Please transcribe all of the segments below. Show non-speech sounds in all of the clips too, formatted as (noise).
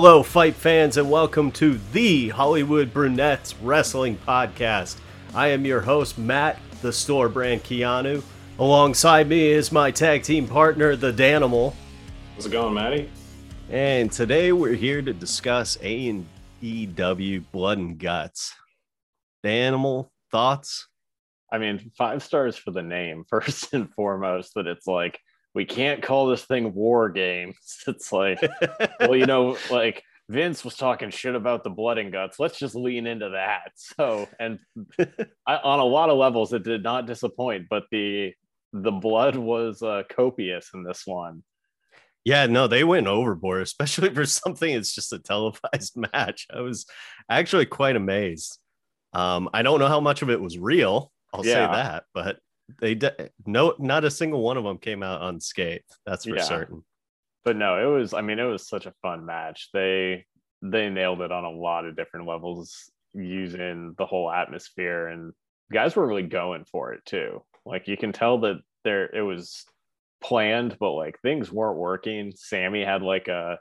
Hello, fight fans, and welcome to the Hollywood Brunettes Wrestling Podcast. I am your host, Matt, the store brand Keanu. Alongside me is my tag team partner, the Danimal. How's it going, Matty? And today we're here to discuss A and EW Blood and Guts. The Danimal thoughts? I mean, five stars for the name, (laughs) first and foremost, that it's like, we can't call this thing war games. (laughs) It's like, well, you know, (laughs) like Vince was talking shit about the blood and guts. Let's just lean into that. (laughs) So, and I, on a lot of levels, it did not disappoint, but the the blood was uh, copious in this one. Yeah, no, they went overboard, especially for something it's just a televised match. I was actually quite amazed. Um, I don't know how much of it was real. I'll yeah. say that, but they de- no, not a single one of them came out unscathed. That's for yeah. certain. But no, it was. I mean, it was such a fun match. They they nailed it on a lot of different levels using the whole atmosphere, and guys were really going for it too. Like you can tell that there it was planned, but like things weren't working. Sammy had like a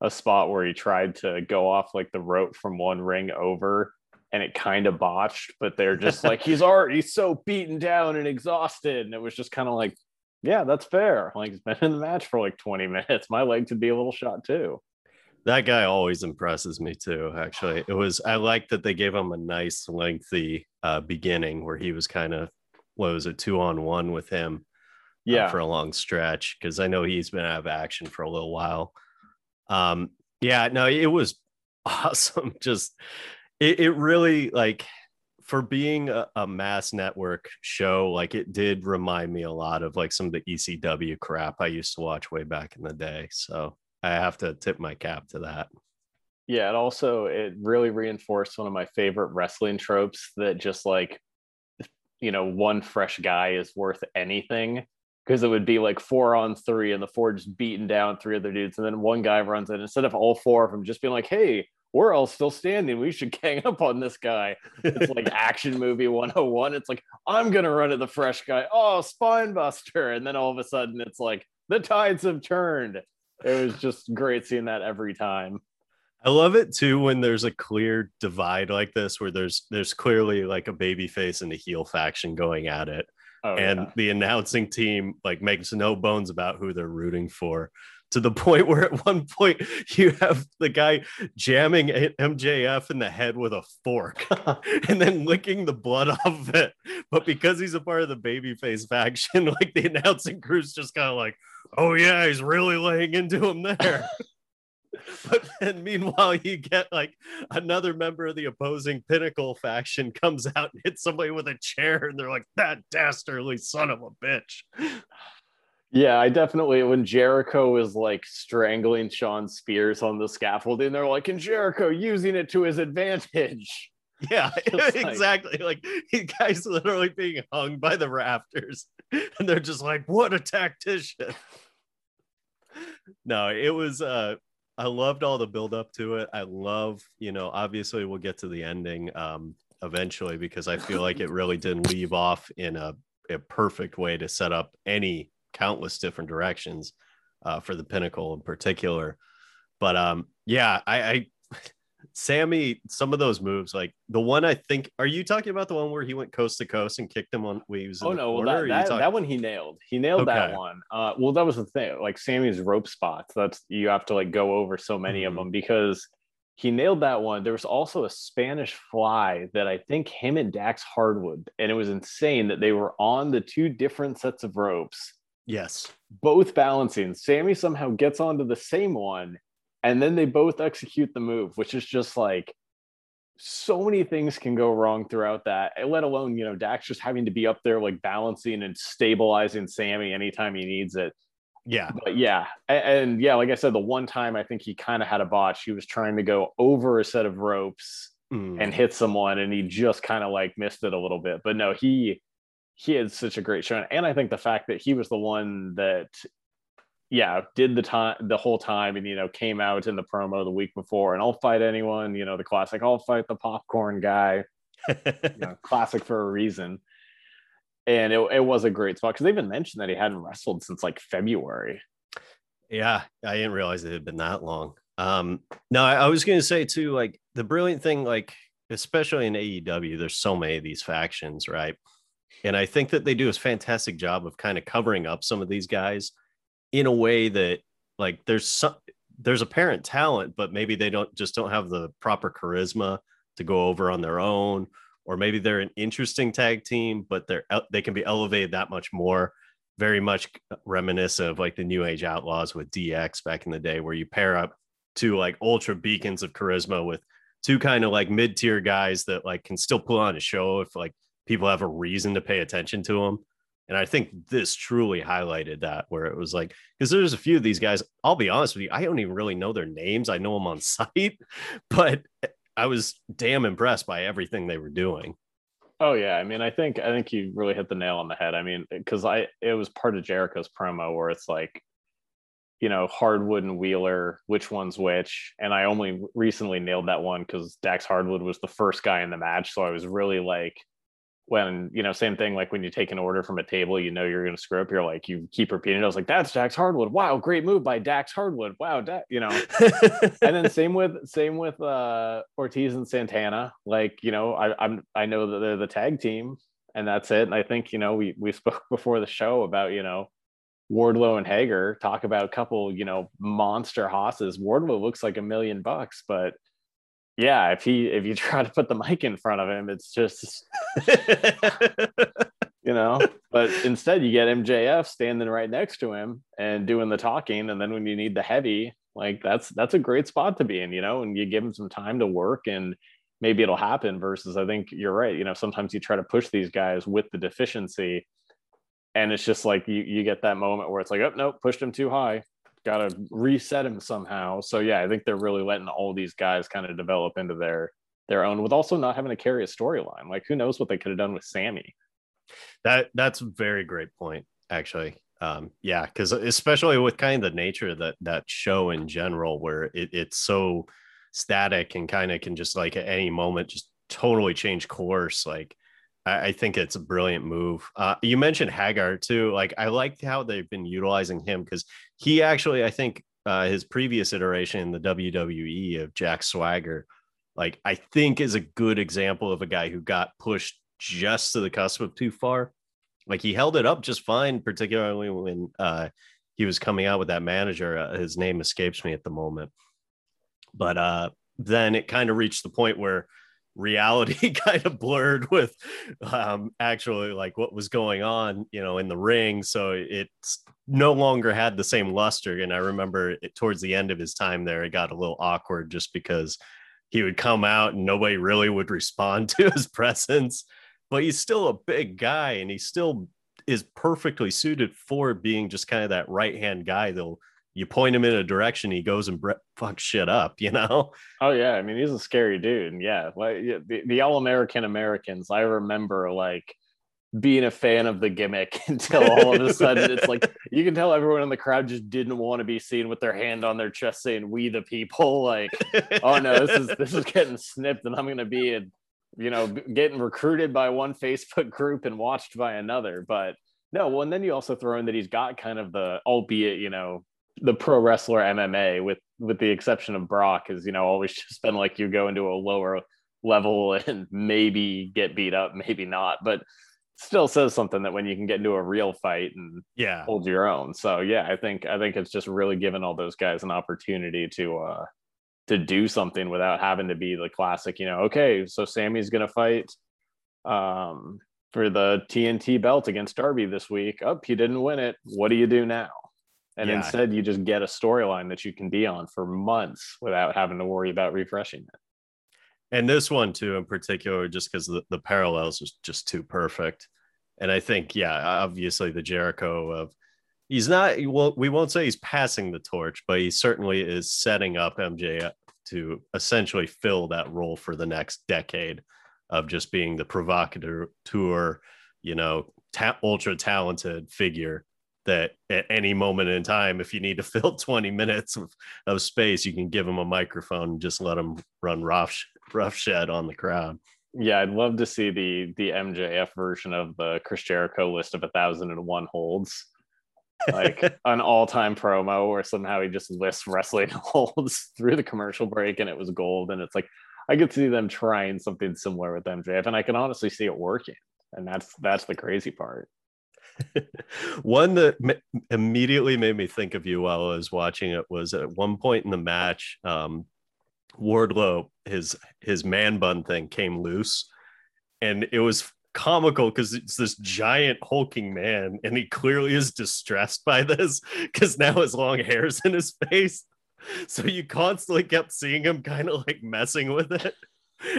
a spot where he tried to go off like the rope from one ring over and it kind of botched, but they're (laughs) just like he's already so beaten down and exhausted. And it was just kind of like, yeah, that's fair. Like he's been in the match for like 20 (laughs) minutes. My leg could be a little shot too. That guy always impresses me too. Actually, it was I like that they gave him a nice lengthy uh, beginning where he was kind of what was it two on one with him uh, yeah uh, for a long stretch because I know he's been out of action for a little while. Um, yeah, no, it was (laughs) awesome. Just it, it really like for being a, a, mass network show, like it did remind me a lot of like some of the ECW crap I used to watch way back in the day. So I have to tip my cap to that. Yeah, it also it really reinforced one of my favorite wrestling tropes that just like you know, one fresh guy is worth anything because it would be like four on three and the four just beating down three other dudes and then one guy runs in instead of all four of them just being like hey we're all still standing. We should (laughs) gang up on this guy. It's like (laughs) action movie 101 it's like i'm gonna run at the fresh guy. Oh spine buster and then all of a sudden it's like the tides have turned. It was just great seeing that every time. I love it too when there's a clear divide like this where there's there's clearly like a baby face and a heel faction going at it. Oh, and yeah. the announcing team like makes no bones about who they're rooting for to the (laughs) point where at one point you have the guy jamming MJF in the head with a fork (laughs) and then licking the blood off of it. But because he's a part of the babyface faction, (laughs) like the announcing crew's just kind of like, oh yeah, he's really laying into him there. but then meanwhile you get like another member of the opposing pinnacle faction comes out and hits somebody with a chair and they're like that dastardly son of a bitch yeah i definitely when jericho is like strangling shawn spears on the scaffolding they're like and jericho using it to his advantage (laughs) yeah (laughs) exactly like, like guy's literally being hung by the rafters (laughs) and they're just like what a tactician no it was uh I loved all the build up to it. I love, you know, obviously we'll get to the ending um, eventually because I feel like it really didn't leave off in a, a perfect way to set up any countless different directions uh, for the pinnacle in particular. But um, yeah, I, I (laughs) Sammy, some of those moves, like the one I think, are you talking about the one where he went coast to coast and kicked him on waves? Oh no, well, that, that, talking... that, one he nailed. He nailed okay. that one. Uh, well, that was the thing. Like Sammy's rope spots. That's you have to like go over so many mm-hmm. of them because he nailed that one. There was also a Spanish fly that I think him and Dax Harwood, and it was insane that they were on the two different sets of ropes. Yes, both balancing. Sammy somehow gets onto the same one and then they both execute the move which is just like so many things can go wrong throughout that let alone you know dax just having to be up there like balancing and stabilizing sammy anytime he needs it yeah but yeah and, and yeah like i said the one time i think he kind of had a botch he was trying to go over a set of ropes mm. and hit someone and he just kind of like missed it a little bit but no he he had such a great show and i think the fact that he was the one that yeah, did the time the whole time and you know came out in the promo the week before and I'll fight anyone, you know, the classic I'll fight the popcorn guy. (laughs) you know, classic for a reason. And it, it was a great spot because they even mentioned that he hadn't wrestled since like February. Yeah, I didn't realize it had been that long. Um, no, I, I was going to say too, like the brilliant thing, like especially in AEW, there's so many of these factions, right? And I think that they do a fantastic job of kind of covering up some of these guys in a way that like there's some there's apparent talent, but maybe they don't just don't have the proper charisma to go over on their own, or maybe they're an interesting tag team, but they're they can be elevated that much more. Very much uh, reminiscent of like the New Age Outlaws with DX back in the day, where you pair up two like ultra beacons of charisma with two kind of like mid tier guys that like can still put on a show if like people have a reason to pay attention to them. And I think this truly highlighted that, where it was like, because there's a few of these guys. I'll be honest with you, I don't even really know their names. I know them on (laughs) site, but I was damn impressed by everything they were doing. Oh yeah, I mean, I think I think you really hit the nail on the head. I mean, because I it was part of Jericho's promo where it's like, you know, Harwood and Wheeler, which one's which, and I only recently nailed that one because Dax Harwood was the first guy in the match, so I was really like when you know same thing like when you take an order from a table you know you're going to screw up you're like you keep repeating it. I was like that's dax harwood. Wow great move by dax harwood. Wow da-, you know? (laughs) And then same with same with uh ortiz and santana. Like you know I, i'm i know that they're the tag team and that's it. And i think you know we we spoke (laughs) before the show about you know Wardlow and Hager. Talk about a couple, you know, monster hosses. Wardlow looks like a million bucks, but yeah, if he if you (laughs) try to put the mic in front of him, it's just (laughs) you know. But instead, you get MJF standing right next to him and doing the talking, and then when you need the heavy, like that's that's a great spot to be in, you know. And you give him some time to work, and maybe it'll happen. Versus, I think you're right. You know, sometimes you try to push these guys with the deficiency, and it's just like you you get that moment where it's like, oh no, pushed him too high got to reset him somehow. So yeah, I think they're really letting all these guys kind of develop into their their own, with also not having to carry a storyline. Like who knows what they could have done with Sammy. That that's a very great point, actually. Um, yeah, because especially with kind of the nature of that that show in general, where it, it's so static and kind of can just like at any moment just totally change course. Like I, I think it's a brilliant move. Uh, you mentioned Hager too. Like I liked how they've been utilizing him because he actually, I think, uh, his previous iteration in the WWE of Jack Swagger, like I think is a good example of a guy who got pushed just to the cusp of too far. Like he held it up just fine, particularly when uh, he was coming out with that manager. Uh, his name escapes me at the moment, but uh, then it kind of reached the point where reality (laughs) kind of blurred with um, actually like what was going on, you know, in the ring. So it's no longer had the same luster. And I remember it, towards the end of his time there, it got a little awkward just because he would come out and nobody really would respond (laughs) to his presence. But he's still a big guy and he still is perfectly suited for being just kind of that right hand guy that'll you point him in a direction, he goes and bre- fucks shit up, you know? Oh yeah, I mean he's a scary dude. And yeah, like the, the all American Americans. I remember like being a fan of the gimmick (laughs) until all of a sudden it's like (laughs) you can tell everyone in the crowd just didn't want to be seen with their hand on their chest saying "We the people." (laughs) Like, oh no, this is this is getting snipped, and I'm gonna be a, you know getting recruited by one Facebook group and watched by another. But no, well, and then you also throw in that he's got kind of the, albeit you know the pro wrestler MMA, with with the exception of Brock, has you know always (laughs) just been like you go into a lower level (laughs) and maybe get beat up, maybe not, but still says something that when you can get into a real fight and yeah hold your own. So yeah, I think I think it's just really given all those guys an opportunity to uh to do something without having to be the classic, you know, okay, so Sammy's gonna fight um for the TNT belt against Darby this week. Up, oh, he didn't win it. What do you do now? And yeah. instead you just get a storyline that you can be on for months without having to worry about refreshing it and this one too in particular just because the, the parallels is just too perfect and i think yeah obviously the jericho of he's not well we won't say he's passing the torch but he certainly is setting up mj to essentially fill that role for the next decade of just being the provocateur tour you know ta- ultra talented figure that at any moment in time, if you need to (laughs) fill 20 minutes of, of space, you can give them a microphone and just let them run rough, rough shed on the crowd. Yeah, I'd love to see the the MJF version of the Chris Jericho list of a thousand and one holds. like (laughs) an all-time promo where somehow he just lists wrestling (laughs) holds through the commercial break and it was gold. And it's like I could see them trying something similar with MJF, and I can honestly see it working. And that's that's the crazy part. (laughs) one that m- immediately made me think of you while I was watching it was at one point in the match, um, Wardlow his his man bun thing came loose, and it was comical because it's this giant hulking man and he clearly is distressed by this because now his long hair's in his face. So you constantly kept seeing him kind of like messing with it.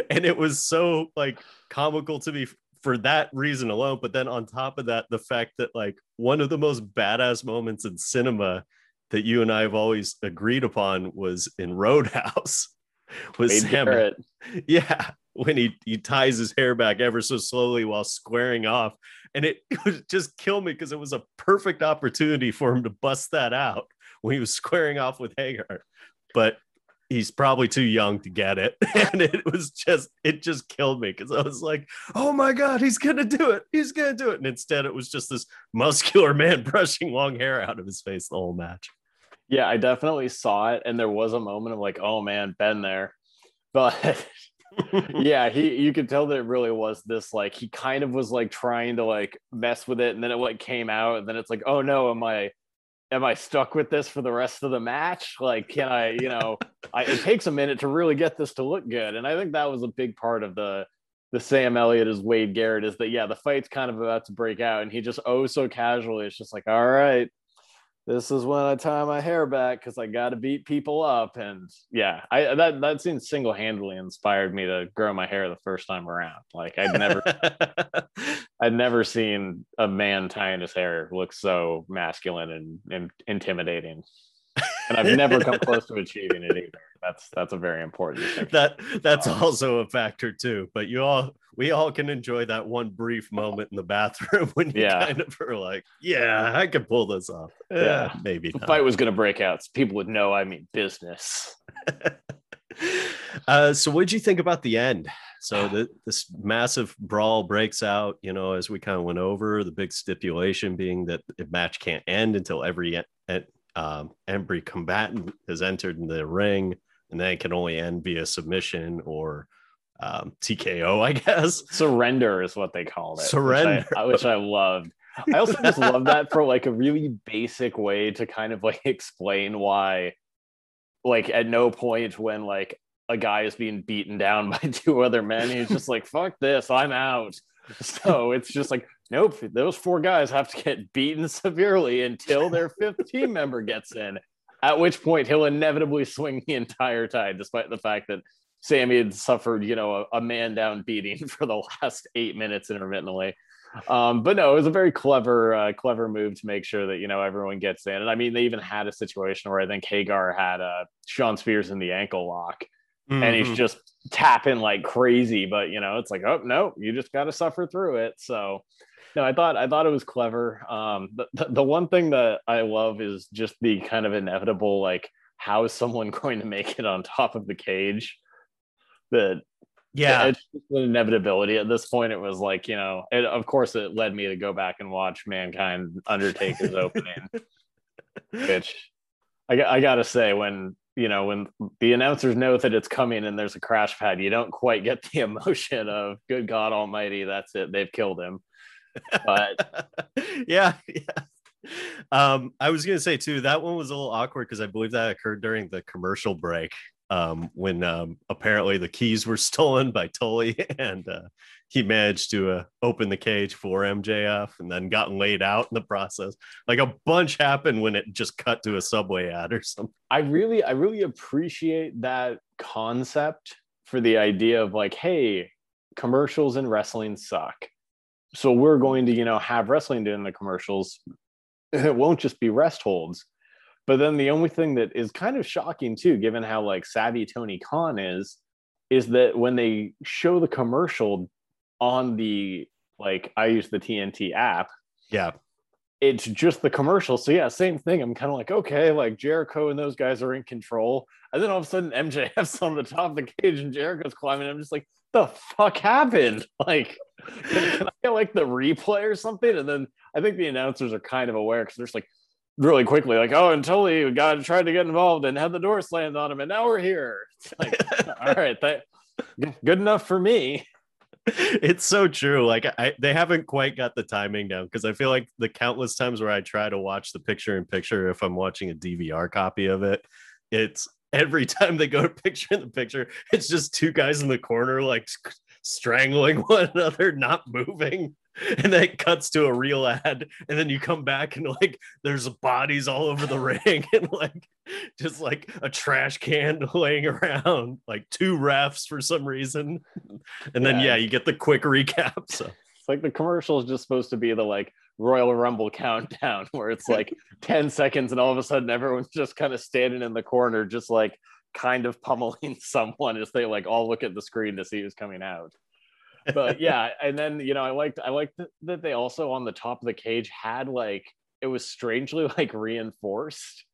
And it was so like comical to me for that reason alone but then on top of that the fact that like one of the most badass moments in cinema that you and I have always agreed upon was in Roadhouse (laughs) was Wade Sam. Garrett. (laughs) Yeah, when he he ties his hair back ever so slowly while squaring off, and it, (laughs) it would just kill me because it was a perfect opportunity for him to bust that out when he was squaring off with Hager, but he's probably too young to get it, (laughs) and it was just it just killed me because I was like, oh my god, he's gonna do it, he's gonna do it, and instead it was just this muscular (laughs) man brushing long hair out of his face the whole match. Yeah, I definitely saw it, and there was a moment of like, oh man, been there, (laughs) but yeah, he you could tell that it really was this like he kind of was like trying to like mess with it, and then it like came out, and then it's like, oh no, am I am I stuck with this for the rest of the match? Like, can I, you know, I, it takes a minute to really get this to look good, and I think that was a big part of the the Sam Elliott as Wade Garrett is that yeah, the fight's kind of about to break out, and he just oh so casually, it's just like, all right, this is when I tie my hair back because I got to beat people up. And yeah, I that that scene single handedly inspired me to grow my hair the first time around. Like I'd never, (laughs) I'd never seen a man tying his hair look so masculine and, and intimidating and I've never come close to achieving it either. That's that's a very important. (laughs) That that's um, also a factor too. But you all, we all can enjoy that one brief moment in the bathroom (laughs) when you yeah. kind of are like, "Yeah, I can pull this off." Yeah, yeah maybe the not. fight was going to break out. So people would know I mean business. (laughs) uh, so, what did you think about the end? So the, this massive brawl breaks out. You know, as we kind of went over, the big stipulation being that the match can't end until every um, every combatant has entered in the ring, and then it can only end via submission or um, TKO, I guess. Surrender is what they called it. Surrender, which I, which I loved. I also just love that for like a really basic way to kind of like (laughs) explain why, like, at no point when like a guy is being beaten down (laughs) by two other men, he's just like, fuck this, I'm out. (laughs) So it's just like, nope, those four guys have to get beaten severely until their fifth team member gets in. At which point he'll inevitably swing the entire tide, despite the fact that Sammy had suffered, you know, a, a man down beating (laughs) for the last eight minutes intermittently. Um, but no, it was a very clever, uh, clever move to make sure that you know everyone gets in. And I mean, they even had a situation where I think Hager had uh, Shawn Spears in the ankle lock, mm-hmm. and he's mm-hmm. just tapping like crazy. But you know, it's like, oh no, you just got to suffer through it. So no, I thought I thought it was clever. Um, the, the one thing that I love is just the kind of inevitable like how is someone (laughs) going to make it on top of the cage? That yeah, it's an inevitability at this point. It was like you know, it, of course, it led me to go back and watch Mankind Undertaker's opening, (laughs) which I, I gotta say when you know when the announcers know that it's coming and there's a crash pad, you don't quite get the (laughs) emotion of "Good God Almighty, that's it, they've killed him." But (laughs) yeah, (laughs) yeah. Um, I was gonna say too that one was a little awkward because I believe that occurred during the commercial break. Um, when um, apparently the keys were (laughs) stolen by Tully and uh, he managed to uh, open the cage for MJF and then got laid out in the process. Like a bunch happened when it just cut to a subway ad or something. I really, I really appreciate that concept for the idea of like, hey, commercials and wrestling suck so we're going to you know have wrestling in the commercials. (laughs) It won't just be rest holds. But then the only thing that is kind of shocking too given how like savvy tony khan is is that when they show the commercial on the like i use the tnt app yeah it's just the commercial so yeah same thing i'm kind of like okay like jericho and those guys are in control and then all of a sudden mjf's (laughs) on the top of the cage and jericho's climbing i'm just like the fuck happened (laughs) like can, I get like the replay or something? And then I think the announcers are kind of aware because there's like, really quickly, like, oh, and totally God tried to get involved and had the door slammed on him, and now we're here. It's (laughs) Like, all right, that good enough for me. (laughs) It's so true. Like I they haven't quite got the timing down because I feel like the countless times where I try to watch the picture in picture if I'm watching a DVR copy of it, it's every (laughs) time they go to picture in the picture, it's just two guys in the corner like strangling (laughs) one another, not moving. (laughs) and then it cuts to a real ad and then you come back and like there's bodies all over the ring (laughs) and like just like a trash can (laughs) laying around like two refs for some reason. And then yeah, yeah you get the quick recap so. It's like the commercial is just supposed to be the like royal rumble countdown where it's like 10 seconds and all of a sudden everyone's just kind of standing in the corner just like kind of pummeling someone as they like all look at the screen to see who's coming out but (laughs) yeah, and then you know, I liked I liked that they also on the top of the cage had like it was strangely (laughs) like reinforced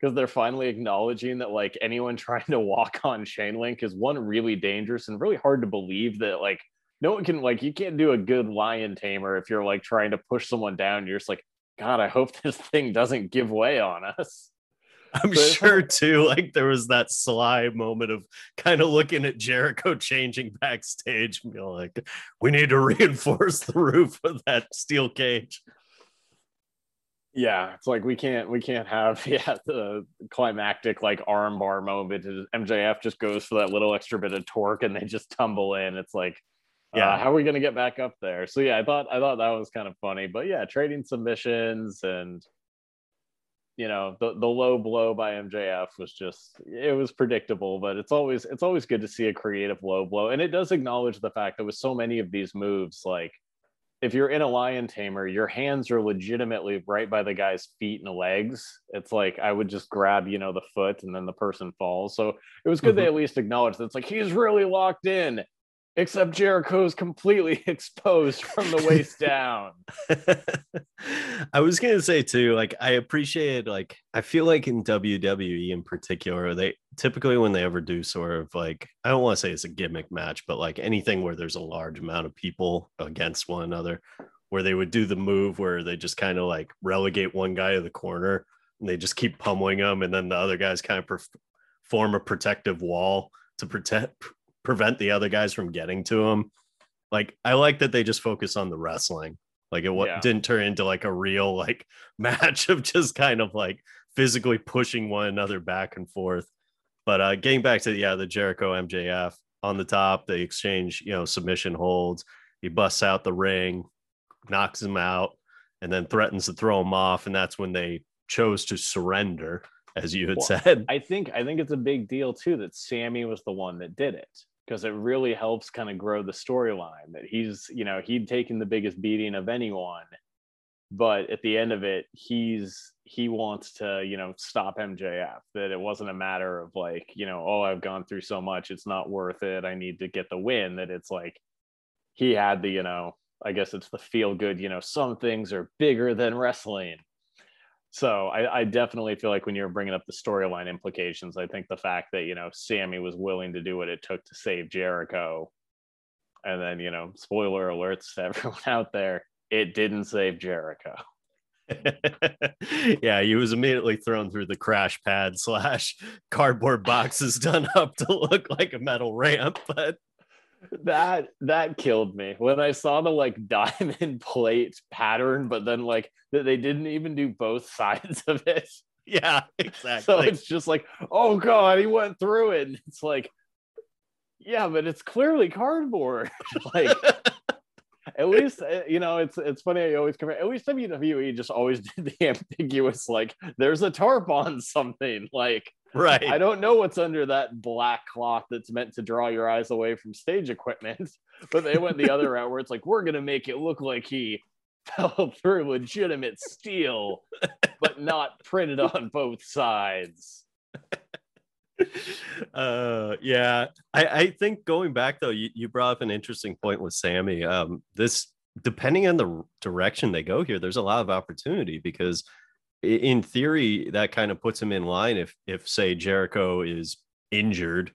because they're finally acknowledging that like anyone (laughs) trying to walk on chain link is one really dangerous and really hard to believe that like no one can like you can't do a good lion tamer if you're like trying to push someone down. You're just like god i hope this thing doesn't give way on us I'm but, sure too. Like there was that sly moment of kind of looking at Jericho (laughs) changing backstage and being like, we need to (laughs) reinforce the roof of that steel cage. Yeah, it's like we can't we can't have (laughs) yeah the climactic like armbar moment. MJF just goes for that little extra bit of torque and they just tumble in. It's like, yeah, uh, how are we gonna get back up there? So yeah, I thought I thought that was kind of funny. But yeah, trading submissions and you know the the low blow by MJF was just it was predictable, but it's always it's always good to see a creative low blow, and it does acknowledge the fact that with so many of these moves, like if you're in a lion tamer, your hands are legitimately right by the guy's feet and legs. It's like I would just grab, you know, the foot and then the person falls. So it was good mm-hmm. they at least acknowledged that it's like he's really locked in except Jericho's completely (laughs) exposed from the waist down. (laughs) I was gonna say too, like I appreciate like I feel like in WWE in particular, they typically when they ever do sort of like I don't want to say it's a gimmick match, but like anything where there's a large amount of people against one another, where they would do the move where they just kind of like relegate one guy to the corner and they just keep pummeling him, and then the other guys kind of perf- form a protective wall to protect prevent the other guys from getting to him. Like I like that they just focus on the wrestling. Like it yeah. didn't turn into like a real like (laughs) match of just kind of like physically pushing one another back and forth. But uh getting back to yeah, the Jericho MJF on the top, they exchange, you know, submission holds. He busts out the ring, knocks him out, and then threatens to throw him off. And that's when they chose to surrender, as you had well, said. I think I think it's a big deal too that Sammy was the one that did it because it really helps kind of grow the storyline that he's you know he'd taken the biggest beating of anyone but at the end of it he's he wants to you know stop mjf that it wasn't a matter of like you know oh i've gone through so much it's not worth it i need to get the win that it's like he had the you know i guess it's the feel good you know some things are bigger than wrestling so I, I, definitely feel like when you're bringing up the storyline implications, I think the fact that you know Sammy was willing to do what it took to save Jericho, and then you know spoiler alerts to (laughs) everyone out there, it didn't save Jericho. (laughs) yeah, he was immediately thrown through the crash pad slash (laughs) cardboard boxes done up to look like a metal ramp, but that that killed me when I saw the like (laughs) diamond plate pattern, but then like that they didn't even do both (laughs) sides of it. Yeah, (laughs) exactly. So it's just like, oh god, he went through it. And it's like, yeah, but it's clearly cardboard. like at least uh, you know it's it's funny I always compare. At least WWE just always did the ambiguous like there's a tarp on something like Right. I don't know what's under that black cloth that's meant to draw your eyes away from stage equipment, (laughs) but they went the other route where it's like, we're going to make it look like he (laughs) fell through legitimate steel, but not printed on both sides. (laughs) uh yeah i i think going back though you, you brought up an interesting point with sammy um this depending on the direction they go here there's a lot of opportunity because in theory, that kind of puts him in line if if say Jericho is injured,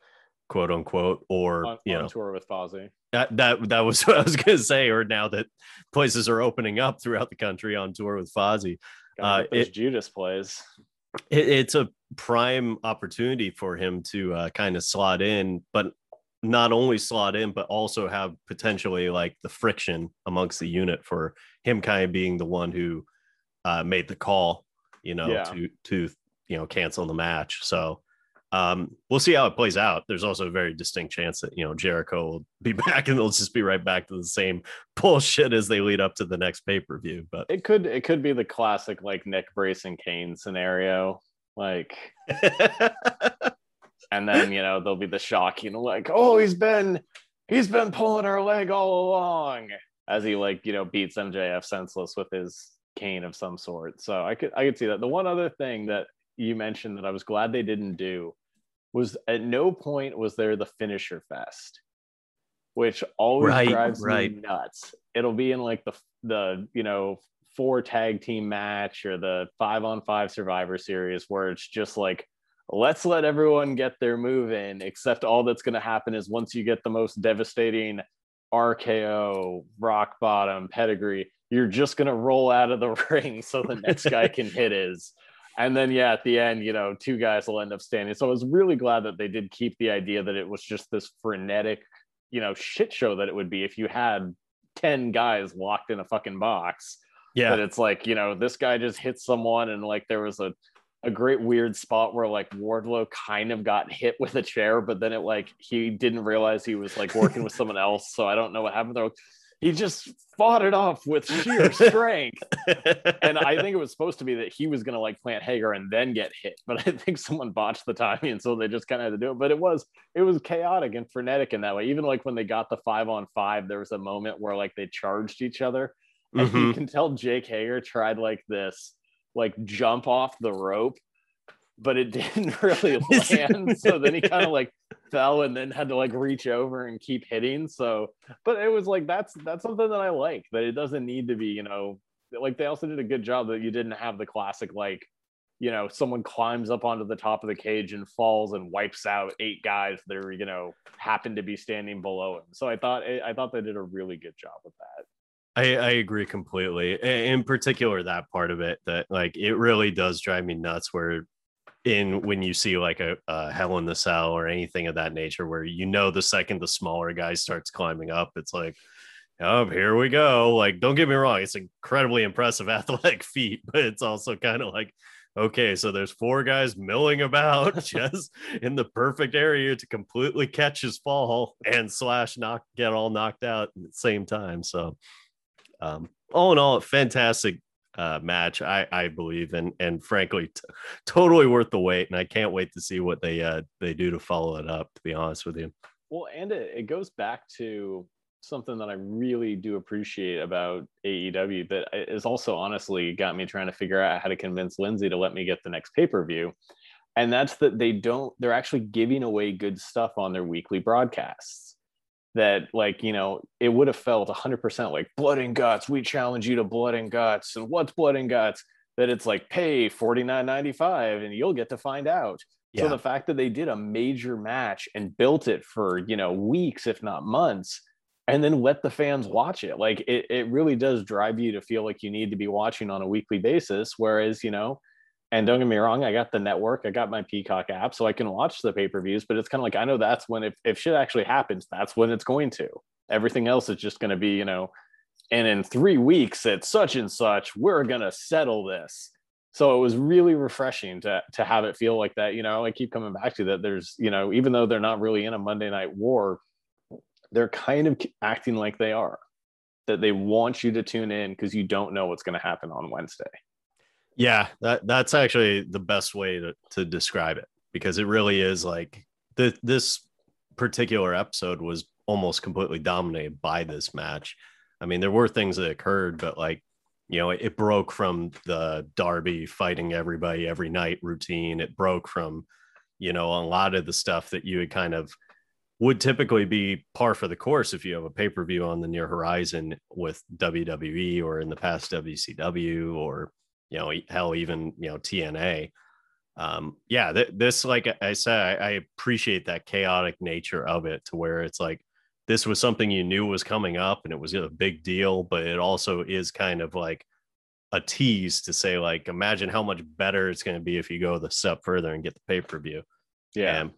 quote unquote, or on, you on know tour with Fozzy. That that that was (laughs) what I was gonna say. Or now that places are opening up throughout the country on tour with Fozzy, Uh, it, Judas plays. It, it's a prime opportunity for him to uh, kind of slot in, but not only slot in, but also have potentially like the friction amongst the unit for him kind of being the one who uh, made the call, you know, yeah. to to you know cancel the match. So um, we'll see how it plays out. There's also a very distinct chance that you know Jericho will be (laughs) back and they'll just be right back to the same (laughs) bullshit as they lead up to the next pay per view. But it could it could be the classic like Nick Brace and Kane scenario, like. (laughs) and then you know there'll be the shock, you know, like oh he's been he's been pulling our leg all along as he like you know beats MJF senseless with his cane of some sort. So I could I could see that. The one other thing that you mentioned that I was glad they didn't do was at no point was there the finisher fest, which always right, drives right. me nuts. It'll be in like the the you know four tag team match or the five on five survivor series where it's just like let's let everyone get their move in except all that's going to happen is once you get the most devastating RKO rock bottom pedigree you're just going to roll out of the (laughs) ring so the next guy can hit (laughs) his. And then yeah at the end you know two guys will end up standing. So i was really glad that they did keep the idea that it was just this frenetic you know shit show that it would be if you had 10 guys locked in a fucking box. Yeah. But it's like you know this guy just hit someone and like there was a a great weird spot where like Wardlow kind of got hit with a chair, but then it like he didn't realize he was like working with someone else. So I don't know what happened. There he just fought it off with sheer (laughs) strength. and I think it was supposed to be that he was going to like plant Hager and then get hit, but I think someone botched the timing, and so they just kind of had to do it. But it was it was chaotic and frenetic in that way. Even like when they got the five on five, there was a moment where like they charged each other, and mm-hmm. you can tell Jake Hager tried like this like jump off the rope but it (laughs) didn't really (laughs) land. so then he kind of like fell and then had to like reach over and keep hitting. So, but it was like that's that's something that I like that it doesn't need to be, you know, like they also did a good job that you didn't have the classic like you know someone climbs up onto the top of the cage and falls and wipes out eight guys that are you know happen to be standing below him so i thought i thought they did a really good job with that I, I agree completely. In particular, that part of it that like it really does drive me nuts. Where in when you see like a, a, hell in the cell or anything of that nature where you know the second the smaller guy starts climbing up it's like oh here we go. Like don't get me wrong it's incredibly impressive (laughs) athletic feat but it's also kind of like okay so there's four guys milling about (laughs) just in the perfect area to completely catch his fall and slash knock get all knocked out at the same time so um all in all fantastic uh, match. I I believe, and and frankly, t- totally worth the wait. And I can't wait to see what they uh, they do to follow it up. To be honest with you. Well, and it, it goes back to something that I really do appreciate about AEW that is also honestly got me trying to figure out how to convince Lindsay to let me get the next pay per view. And that's that they don't, they're actually giving away good stuff on their weekly broadcasts that like you know it would have felt 100% like blood and guts we challenge you to blood and guts and what's blood and guts that it's like pay 49.95 and you'll get to find out yeah. so the fact that they did a major match and built it for you know weeks if not months and then let the fans watch it like it, it really does drive you to feel like you need to be watching on a weekly basis whereas you know and don't get me wrong, I got the network, I got my Peacock app, so I can watch the pay per views. But it's kind of like I know that's when if if shit actually happens, that's when it's going to. Everything else is just going to be, you know, and in three weeks at such and such, we're gonna settle this. So it was really refreshing to to have it feel like that. You know, I keep coming back to that. There's, you know, even though they're not really in a Monday Night War, they're kind of acting like they are. That they want you to tune in because you don't know what's going to happen on Wednesday. Yeah, that that's actually the best way to, to describe it because it really is like the, this particular episode was almost completely dominated by this match. I mean, there were things that occurred, but like, you know, it, it broke from the Darby fighting everybody every night routine. It broke from, you know, a lot of the stuff that you would kind of would typically be par for the course if you have a pay per view on the near horizon with WWE or in the past WCW or you know, hell, even you know TNA. Um, yeah, th- this, like I said, I, I appreciate that chaotic nature of it, to where it's like this was something you knew was coming up and it was a big deal, but it also is kind of like a tease to say like imagine how much better it's going to be if you go the step further and get the pay-per-view yeah and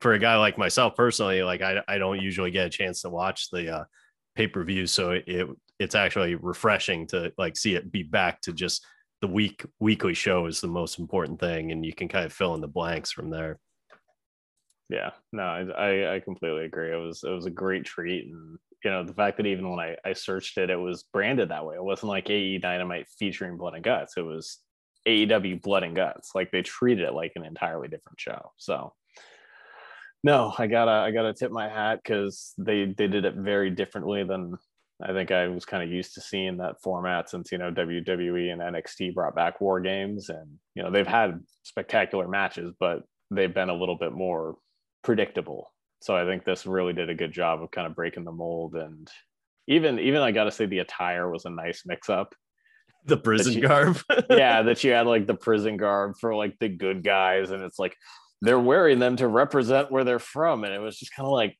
for a guy like myself personally like i, I don't usually get a chance to watch the uh, pay-per-view so it, it it's actually refreshing to like see it be back to just the week weekly show is the most important thing and you can kind of fill in the blanks from there. Yeah no i i completely agree. It was it was a great treat and you know the fact that even when i i searched it it was branded that way. It wasn't like ae dynamite featuring blood and guts. It was aew blood and guts. Like they treated it like an entirely different show. So no i gotta i gotta tip my hat because they they did it very differently than I think I was kind of used to seeing that format since you know WWE and NXT brought back War Games, and you know they've had spectacular matches, but they've been a little bit more predictable. So I think this really did a good job of kind of breaking the mold, and even even I got to say the attire was a nice mix up. The prison you, garb, (laughs) yeah, (laughs) that you had like the prison garb for like the good guys, and it's like they're wearing them to represent where they're from, and it was just kind of like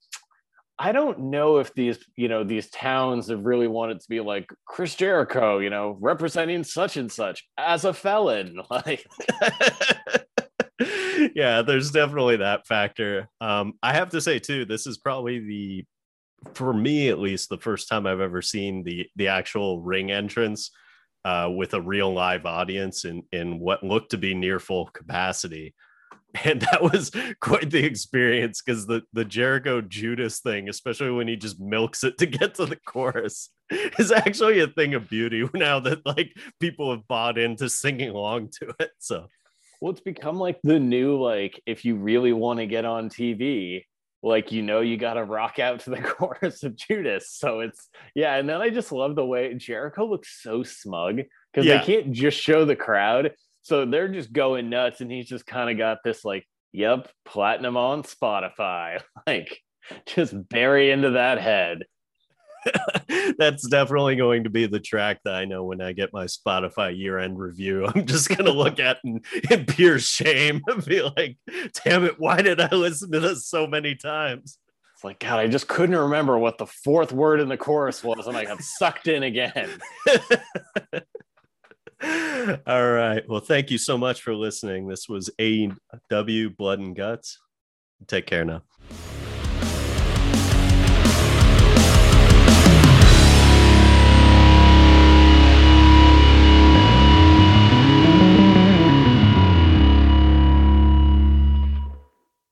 I don't know if these, you know, these towns have really wanted to be like Chris Jericho, you know, representing such and such as a felon. (laughs) Like, yeah, there's definitely that factor. Um, I have to say too, this is probably the, for me at least, the first time I've ever seen the the actual ring entrance uh, with a real live audience in in what looked to be near full capacity and that was quite the experience because the the Jericho Judas thing, especially when he just milks it to get to the chorus, is actually a thing of beauty (laughs) now that like people have bought into singing along to it. So, well, it's become like the new like if you really want to get on TV, like you know you got to rock out to the (laughs) chorus of Judas. So it's yeah, and then I just love the way Jericho looks so smug because yeah. they can't just show the crowd so they're just going nuts, and he's just kind of got this like, yep, platinum on Spotify, (laughs) like just bury into that head. (laughs) That's definitely going to be the track that I know when I get my Spotify year end review. (laughs) I'm just going to look at and in pure shame and be like, damn it, why did I listen to this so many times? It's like, God, I just couldn't remember what the fourth word in the chorus was, and I got sucked in again. (laughs) All right. Well, thank you so much for listening. This was AEW Blood and Guts. Take care now.